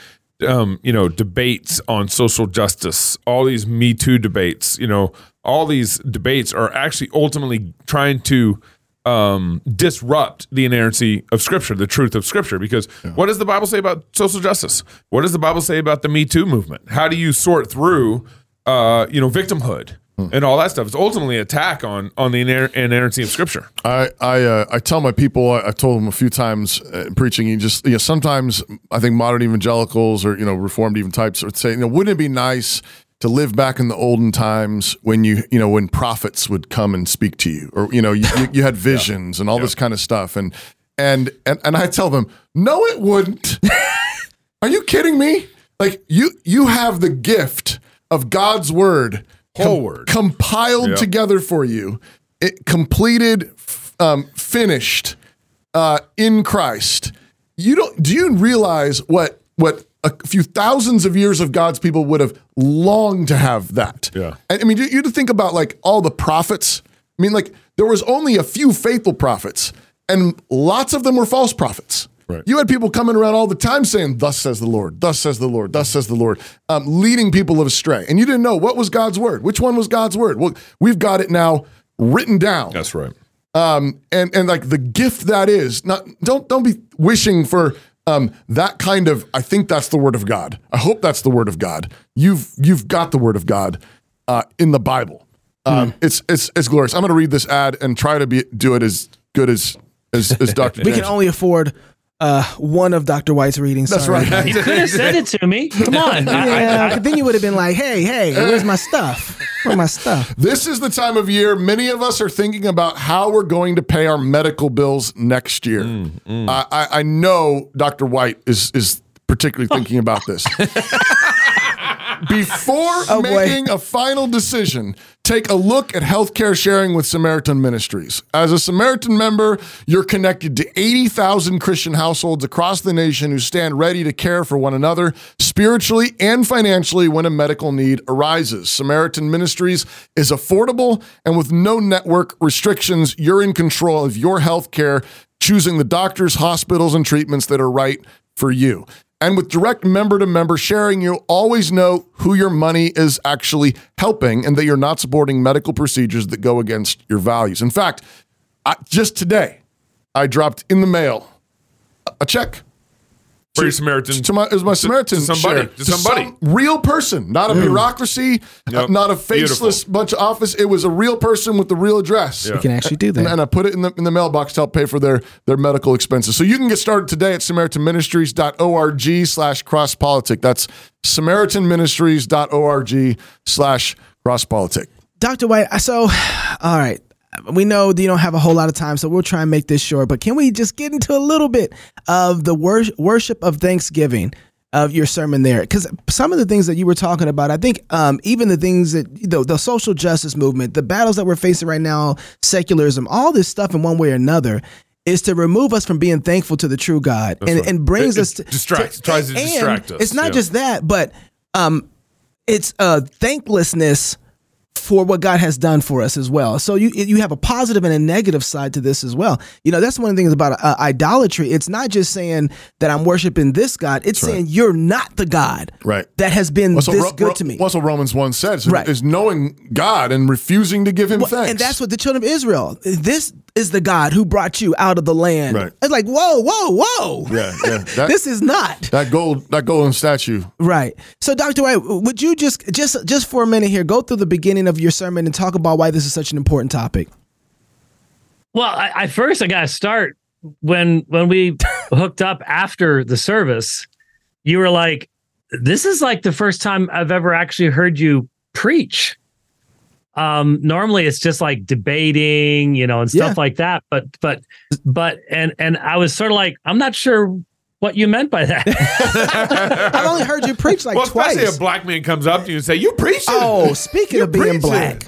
Speaker 2: um you know debates on social justice all these me too debates you know all these debates are actually ultimately trying to um disrupt the inerrancy of scripture the truth of scripture because what does the bible say about social justice? What does the bible say about the me too movement? How do you sort through uh you know victimhood and all that stuff? It's ultimately an attack on on the iner- inerrancy of scripture.
Speaker 3: I I uh, I tell my people I, I've told them a few times uh, preaching. You just you know sometimes I think modern evangelicals or you know reformed even types would say you know wouldn't it be nice to live back in the olden times when you you know when prophets would come and speak to you or you know you, you, you had [laughs] visions and all this kind of stuff and and and and I tell them no it wouldn't. [laughs] Are you kidding me? Like you you have the gift of God's word
Speaker 2: Whole word.
Speaker 3: compiled
Speaker 2: Yep.
Speaker 3: together for you, it completed, um, finished uh, in Christ. You don't? Do you realize what what a few thousands of years of God's people would have longed to have that?
Speaker 2: Yeah.
Speaker 3: And I mean, you, you to think about like all the prophets. I mean, like there was only a few faithful prophets, and lots of them were false prophets.
Speaker 2: Right.
Speaker 3: You had people coming around all the time saying, Thus says the Lord, thus says the Lord, thus says the Lord, um, leading people astray. And you didn't know what was God's word. Which one was God's word? Well, we've got it now written down.
Speaker 2: That's right.
Speaker 3: Um, and and like the gift that is, not don't don't be wishing for um that kind of I think that's the word of God. I hope that's the word of God. You've you've got the word of God uh, in the Bible. Um, it's it's it's glorious. I'm going to read this ad and try to be do it as good as as, as [laughs] Dr.
Speaker 4: We can only afford uh, one of Dr. White's readings.
Speaker 3: That's
Speaker 4: sorry.
Speaker 3: right.
Speaker 5: You could have said it to me. [laughs] Come on. I- I-
Speaker 4: then you would have been like, "Hey, hey, where's my stuff? Where's my stuff?"
Speaker 3: This is the time of year many of us are thinking about how we're going to pay our medical bills next year. I, I, I know Dr. White is is particularly thinking about this. [laughs] Before
Speaker 4: Oh, boy.
Speaker 3: making a final decision, take a look at healthcare sharing with Samaritan Ministries. As a Samaritan member, you're connected to 80,000 Christian households across the nation who stand ready to care for one another spiritually and financially when a medical need arises. Samaritan Ministries is affordable and with no network restrictions, you're in control of your healthcare, choosing the doctors, hospitals, and treatments that are right for you. And with direct member to member sharing, you'll always know who your money is actually helping and that you're not supporting medical procedures that go against your values. In fact, I, just today, I dropped in the mail a check
Speaker 2: For your Samaritan.
Speaker 3: to my, it was my Samaritan
Speaker 2: to somebody,
Speaker 3: share.
Speaker 2: to somebody.
Speaker 3: some real person, not a bureaucracy,
Speaker 2: Yep.
Speaker 3: not a faceless
Speaker 2: Beautiful.
Speaker 3: bunch of office. It was a real person with the real address.
Speaker 2: Yeah.
Speaker 4: You can actually do that.
Speaker 3: and I put it in the in the mailbox to help pay for their their medical expenses. So you can get started today at samaritanministries.org slash cross politic. That's samaritanministries.org slash cross politic.
Speaker 4: Dr. White, so, [sighs] all right. We know you don't have a whole lot of time, so we'll try and make this short. But can we just get into a little bit of the wor- worship of Thanksgiving of your sermon there? Because some of the things that you were talking about, I think um, even the things that the, the social justice movement, the battles that we're facing right now, secularism, all this stuff in one way or another. Is to remove us from being thankful to the true God, and,
Speaker 2: right.
Speaker 4: and brings
Speaker 2: It-
Speaker 4: us to
Speaker 2: distracts- tries to distract us,
Speaker 4: It's not
Speaker 2: yeah.
Speaker 4: just that, but um, it's uh, thanklessness for what God has done for us as well. So you you have a positive and a negative side to this as well. You know, that's one of the things about uh, idolatry. It's not just saying that I'm worshiping this God. It's saying you're not the God
Speaker 3: Right.
Speaker 4: that has been
Speaker 3: That's what
Speaker 4: this
Speaker 3: Ro-
Speaker 4: good
Speaker 3: Ro-
Speaker 4: to me.
Speaker 3: That's what Romans 1 says,
Speaker 4: Right.
Speaker 3: is knowing God and refusing to give him
Speaker 4: Well,
Speaker 3: thanks.
Speaker 4: and that's what the children of Israel. This is the God who brought you out of the land.
Speaker 3: Right.
Speaker 4: It's like whoa, whoa, whoa.
Speaker 3: yeah, yeah. [laughs] That,
Speaker 4: This is not.
Speaker 3: that gold that golden statue.
Speaker 4: Right. So, Dr. White, would you just just just for a minute here go through the beginning of your sermon and talk about why this is such an important topic?
Speaker 5: Well, I, I first I gotta start when when we [laughs] hooked up after the service. You were like, "This is like the first time I've ever actually heard you preach." Um, normally it's just like debating, you know, and stuff
Speaker 4: Yeah.
Speaker 5: like that. But but but and and I was sort of like, I'm not sure what you meant by that. [laughs] [laughs]
Speaker 4: I've only heard you preach like twice.
Speaker 2: well, especially
Speaker 4: twice.
Speaker 2: a black man comes up to you and say, "You preaching?"
Speaker 4: Oh, speaking of being black,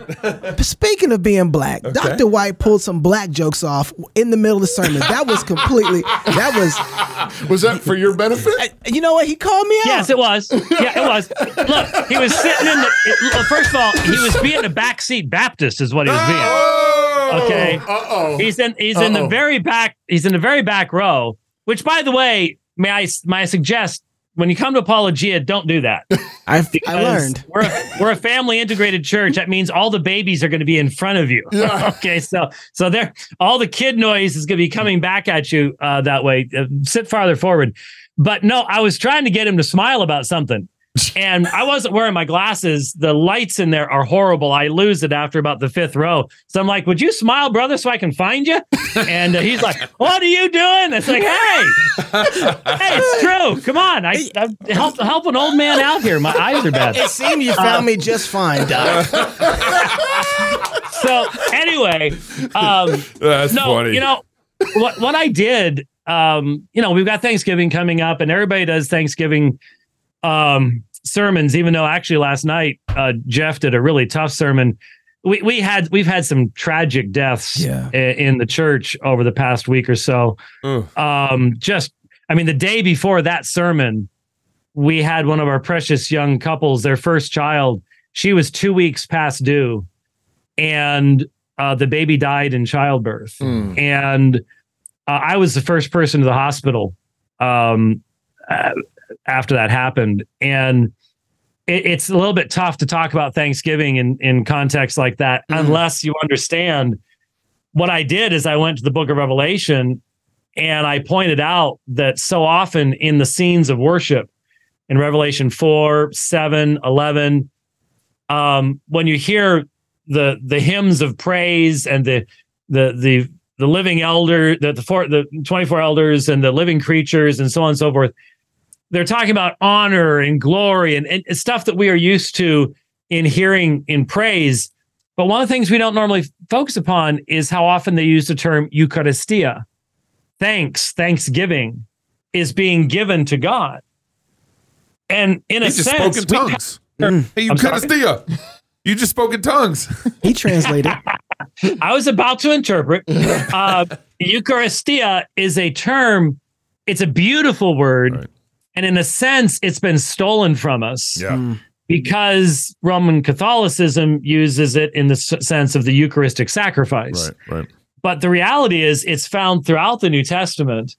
Speaker 4: speaking of being black, Dr. White pulled some black jokes off in the middle of the sermon. That was completely. That was. [laughs]
Speaker 3: Was that for your benefit?
Speaker 4: You know what? He called me out.
Speaker 5: Yes, it was. Yeah, it was. Look, he was sitting in the. it- first of all, he was being a backseat Baptist, is what he was being.
Speaker 2: Oh!
Speaker 5: Okay.
Speaker 3: Uh oh.
Speaker 5: He's in. He's in the very back. He's in the very back row. Which, by the way, may I may I suggest when you come to Apologia, don't do that. [laughs]
Speaker 4: I, I learned.
Speaker 5: we're a, we're a family integrated church. That means all the babies are going to be in front of you.
Speaker 3: Yeah. [laughs]
Speaker 5: okay, so so there, all the kid noise is going to be coming back at you uh, that way. Uh, sit farther forward. But no, I was trying to get him to smile about something. And I wasn't wearing my glasses. The lights in there are horrible. I lose it after about the fifth row. So I'm like, "Would you smile, brother, so I can find you?" And uh, he's like, "What are you doing?" It's like, "Hey, hey, it's true. Come on, I, I help help an old man out here. My eyes are bad."
Speaker 4: It seemed you found me just fine, Doc. [laughs]
Speaker 5: so anyway, um,
Speaker 2: That's
Speaker 5: no,
Speaker 2: funny.
Speaker 5: you know what what I did. Um, you know, we've got Thanksgiving coming up, and everybody does Thanksgiving um, sermons. Even though actually last night uh, Jeff did a really tough sermon. We we had we've had some tragic deaths
Speaker 4: Yeah.
Speaker 5: i- in the church over the past week or so. Um, just I mean, the day before that sermon, we had one of our precious young couples, their first child. She was two weeks past due, and uh, the baby died in childbirth.
Speaker 3: Mm.
Speaker 5: And uh, I was the first person to the hospital um, uh, after that happened, and it, it's a little bit tough to talk about Thanksgiving in in context like that unless you understand. What I did is I went to the Book of Revelation, and I pointed out that so often in the scenes of worship in Revelation 4, 7, 11, um, when you hear the the hymns of praise and the the the the living elder, the the four the 24 elders and the living creatures and so on and so forth, they're talking about honor and glory and, and stuff that we are used to in hearing in praise. But one of the things we don't normally focus upon is how often they use the term Eucharistia. Thanks, thanksgiving is being given to God. And in
Speaker 2: He
Speaker 5: a
Speaker 2: just
Speaker 5: sense,
Speaker 2: spoke in
Speaker 5: we-
Speaker 2: tongues. Hey, you
Speaker 5: I'm sorry?
Speaker 2: Eucharistia. You just spoke in tongues. [laughs]
Speaker 4: He translated. [laughs]
Speaker 5: I was about to interpret. Uh, Eucharistia is a term, it's a beautiful word.
Speaker 2: Right.
Speaker 5: And in a sense, it's been stolen from us
Speaker 2: Yeah. Hmm.
Speaker 5: because Roman Catholicism uses it in the sense of the Eucharistic sacrifice.
Speaker 2: Right. Right.
Speaker 5: But the reality is, it's found throughout the New Testament.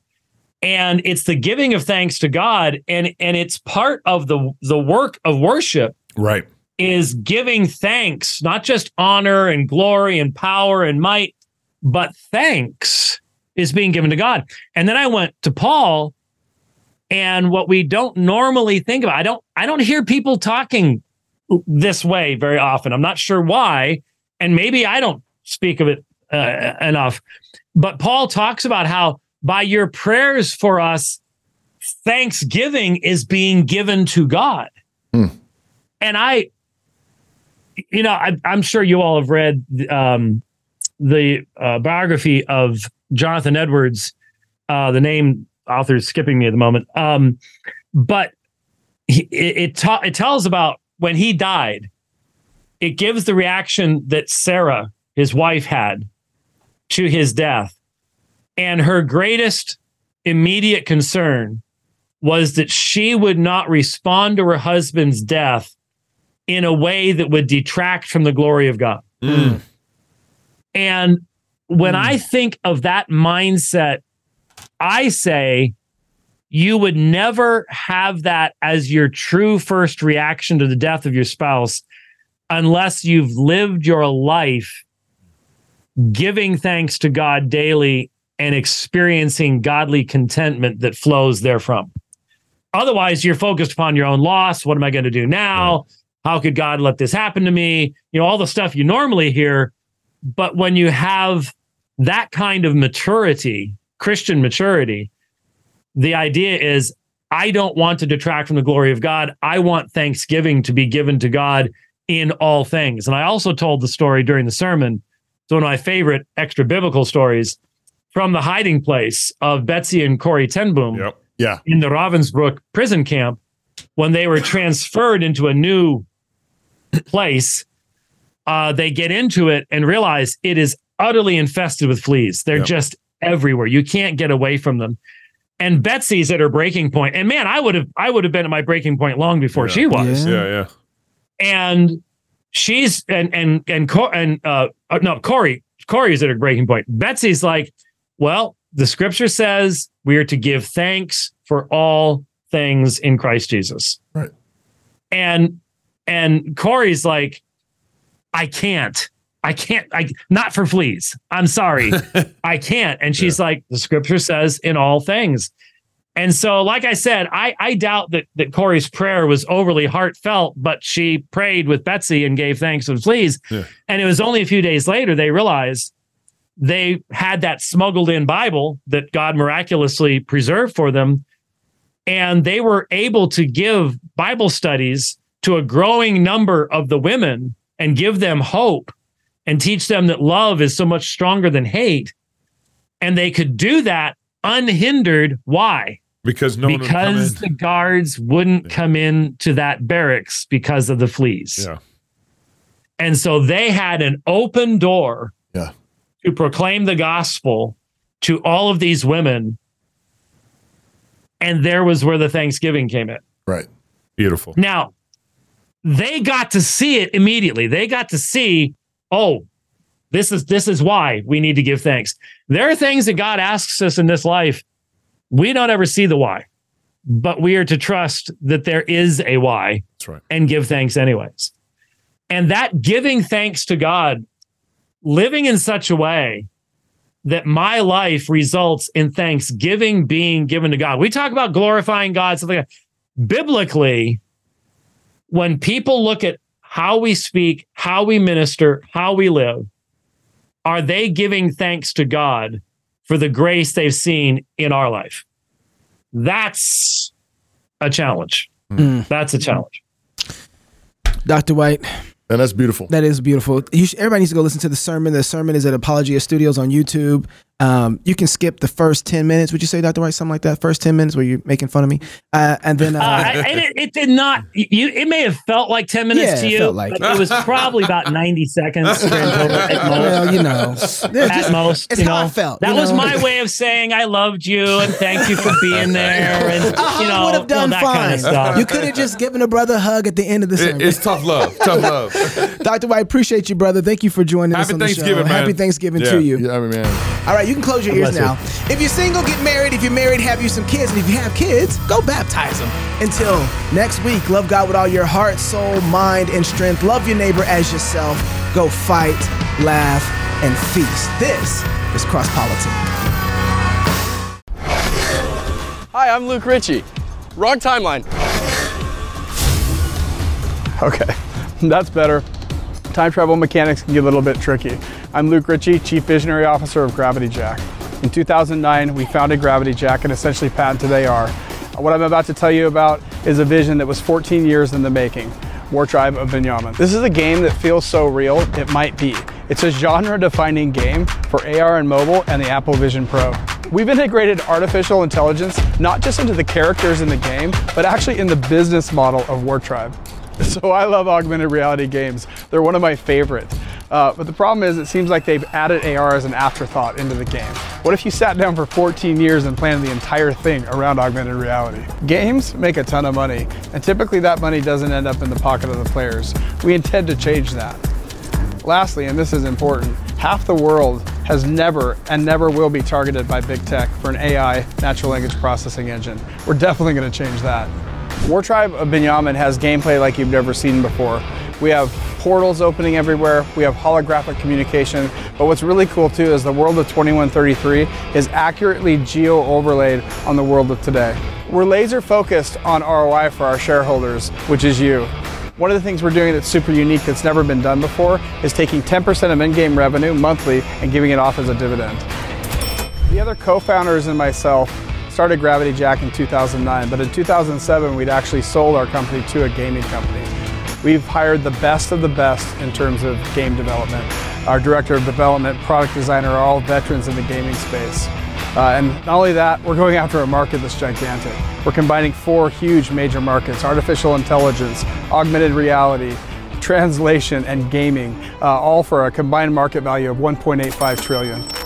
Speaker 5: And it's the giving of thanks to God. And, and it's part of the, the work of worship
Speaker 2: Right.
Speaker 5: is giving thanks, not just honor and glory and power and might, but thanks is being given to God. And then I went to Paul and what we don't normally think about. I don't I don't hear people talking this way very often. I'm not sure why and maybe I don't speak of it uh, enough. But Paul talks about how by your prayers for us thanksgiving is being given to God. And I you know, I, I'm sure you all have read um, the uh, biography of Jonathan Edwards. Uh, the name author is skipping me at the moment, um, but he, it it, ta- it tells about when he died. It gives the reaction that Sarah, his wife, had to his death, and her greatest immediate concern was that she would not respond to her husband's death in a way that would detract from the glory of God.
Speaker 2: Mm.
Speaker 5: And when I think of that mindset, I say you would never have that as your true first reaction to the death of your spouse unless you've lived your life giving thanks to God daily and experiencing godly contentment that flows therefrom. Otherwise, you're focused upon your own loss. What am I going to do now? How could God let this happen to me? You know, all the stuff you normally hear. But when you have that kind of maturity, Christian maturity, the idea is I don't want to detract from the glory of God. I want thanksgiving to be given to God in all things. And I also told the story during the sermon. It's one of my favorite extra biblical stories from the hiding place of Betsy and Corrie ten Boom
Speaker 2: Yep.
Speaker 3: Yeah.
Speaker 5: in the Ravensbrück prison camp when they were transferred into a new place. Uh, they get into it and realize it is utterly infested with fleas. They're
Speaker 2: Yep.
Speaker 5: just everywhere. You can't get away from them. And Betsy's at her breaking point. And man, I would have I would have been at my breaking point long before
Speaker 2: Yeah.
Speaker 5: she was
Speaker 4: Yeah.
Speaker 2: Yeah. Yeah.
Speaker 5: and she's and and and Co- and uh uh, no Corrie Corrie is at a breaking point. Betsy's like, well, the scripture says we are to give thanks for all things in Christ Jesus.
Speaker 3: Right.
Speaker 5: And and Corrie's like, I can't. I can't. I not for fleas. I'm sorry. [laughs] I can't. And she's like, the scripture says in all things. And so, like I said, I, I doubt that, that Corrie's prayer was overly heartfelt, but she prayed with Betsy and gave thanks the fleas.
Speaker 2: Yeah.
Speaker 5: And it was only a few days later they realized they had that smuggled in Bible that God miraculously preserved for them. And they were able to give Bible studies to a growing number of the women and give them hope and teach them that love is so much stronger than hate. And they could do that unhindered. Why?
Speaker 2: Because no one would come
Speaker 5: because the guards wouldn't come in to that barracks because of the fleas.
Speaker 2: Yeah.
Speaker 5: And so they had an open door
Speaker 3: Yeah.
Speaker 5: to proclaim the gospel to all of these women. And there was where the Thanksgiving came in.
Speaker 3: Right.
Speaker 2: Beautiful.
Speaker 5: Now, they got to see it immediately. They got to see, oh, this is this is why we need to give thanks. There are things that God asks us in this life We don't ever see the why, but we are to trust that there is a why
Speaker 2: That's right.
Speaker 5: and give thanks anyways. And that giving thanks to God, living in such a way that my life results in thanksgiving being given to God. We talk about glorifying God, something like that. biblically. When people look at how we speak, how we minister, how we live, are they giving thanks to God for the grace they've seen in our life? That's a challenge. Hmm. Hmm. That's a challenge.
Speaker 4: Dr. White,
Speaker 3: And that's beautiful.
Speaker 4: that is beautiful. You should, everybody needs to go listen to the sermon. The sermon is at Apologia Studios on YouTube. Um, you can skip the first 10 minutes. Would you say, Dr. White, something like that? First 10 minutes where you're making fun of me. Uh, and then, uh,
Speaker 5: Uh, and it, it did not. You, it may have felt like ten minutes
Speaker 4: Yeah,
Speaker 5: to
Speaker 4: it
Speaker 5: you,
Speaker 4: felt like
Speaker 5: but it was probably about ninety seconds [laughs] at most.
Speaker 4: well, you know,
Speaker 5: At
Speaker 4: just-
Speaker 5: most,
Speaker 4: it's
Speaker 5: you
Speaker 4: how
Speaker 5: know,
Speaker 4: I felt.
Speaker 5: that
Speaker 4: you
Speaker 5: was
Speaker 4: know?
Speaker 5: my way of saying I loved you and thank you for being [laughs] there, and [laughs]
Speaker 4: A
Speaker 5: you
Speaker 4: hug
Speaker 5: know,
Speaker 4: would have done
Speaker 5: you know, that
Speaker 4: fine.
Speaker 5: kind of stuff.
Speaker 4: You could have just given a brother a hug at the end of the
Speaker 2: It- it's tough love. Tough love.
Speaker 4: Dr. White, appreciate you, brother. Thank you for joining us
Speaker 2: Happy
Speaker 4: on the show.
Speaker 2: Thanksgiving, man.
Speaker 4: Happy Thanksgiving to you.
Speaker 3: Yeah, I mean, man.
Speaker 4: All right, you can close your ears now. If you're single, get married. If you're married, have you some kids. And if you have kids, go baptize them. Until next week, love God with all your heart, soul, mind, and strength. Love your neighbor as yourself. Go fight, laugh, and feast. This is Cross Politic.
Speaker 6: Hi, I'm Luke Ritchie. Wrong timeline. Okay, [laughs] that's better. Time travel mechanics can get a little bit tricky. I'm Luke Ritchie, Chief Visionary Officer of Gravity Jack. In 2009, we founded Gravity Jack and essentially patented AR. What I'm about to tell you about is a vision that was 14 years in the making. War Tribe of Binyamin. This is a game that feels so real, it might be. It's a genre defining game for AR and mobile and the Apple Vision Pro. We've integrated artificial intelligence not just into the characters in the game, but actually in the business model of War Tribe. [laughs] So I love augmented reality games. They're one of my favorites. Uh, but the problem is, it seems like they've added AR as an afterthought into the game. What if you sat down for 14 years and planned the entire thing around augmented reality? Games make a ton of money, and typically that money doesn't end up in the pocket of the players. We intend to change that. Lastly, and this is important, half the world has never and never will be targeted by big tech for an AI, natural language processing engine. We're definitely going to change that. War Tribe of Binyamin has gameplay like you've never seen before. We have portals opening everywhere, we have holographic communication, but what's really cool too is the world of 2133 is accurately geo overlaid on the world of today. We're laser focused on ROI for our shareholders, which is you. One of the things we're doing that's super unique that's never been done before is taking 10% of in-game revenue monthly and giving it off as a dividend. The other co-founders and myself started Gravity Jack in 2009, but in 2007 we'd actually sold our company to a gaming company. We've hired the best of the best in terms of game development. Our director of development, product designer are all veterans in the gaming space. Uh, and not only that, we're going after a market that's gigantic. We're combining four huge major markets artificial intelligence, augmented reality, translation, and gaming, uh, all for a combined market value of 1.85 trillion.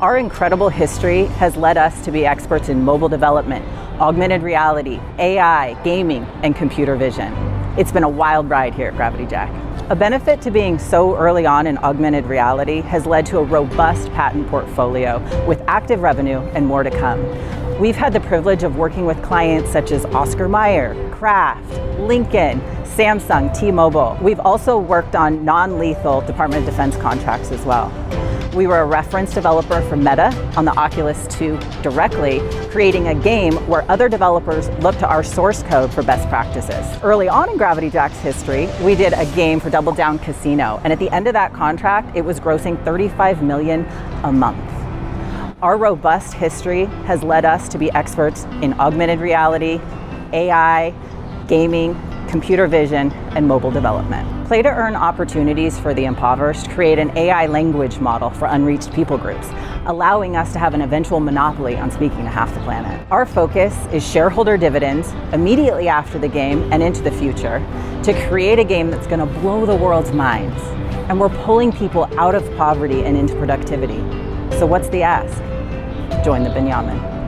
Speaker 7: Our incredible history has led us to be experts in mobile development, augmented reality, AI, gaming, and computer vision. It's been a wild ride here at Gravity Jack. A benefit to being so early on in augmented reality has led to a robust patent portfolio with active revenue and more to come. We've had the privilege of working with clients such as Oscar Mayer, Kraft, Lincoln, Samsung, T-Mobile. We've also worked on non-lethal Department of Defense contracts as well. We were a reference developer for Meta on the Oculus 2 directly, creating a game where other developers look to our source code for best practices. Early on in Gravity Jack's history, we did a game for Double Down Casino, and at the end of that contract, it was grossing 35 million a month. Our robust history has led us to be experts in augmented reality, AI, gaming, computer vision, and mobile development. Play to earn opportunities for the impoverished create an AI language model for unreached people groups, allowing us to have an eventual monopoly on speaking to half the planet. Our focus is shareholder dividends immediately after the game and into the future to create a game that's going to blow the world's minds. And we're pulling people out of poverty and into productivity. So, what's the ask? Join the Binyamin.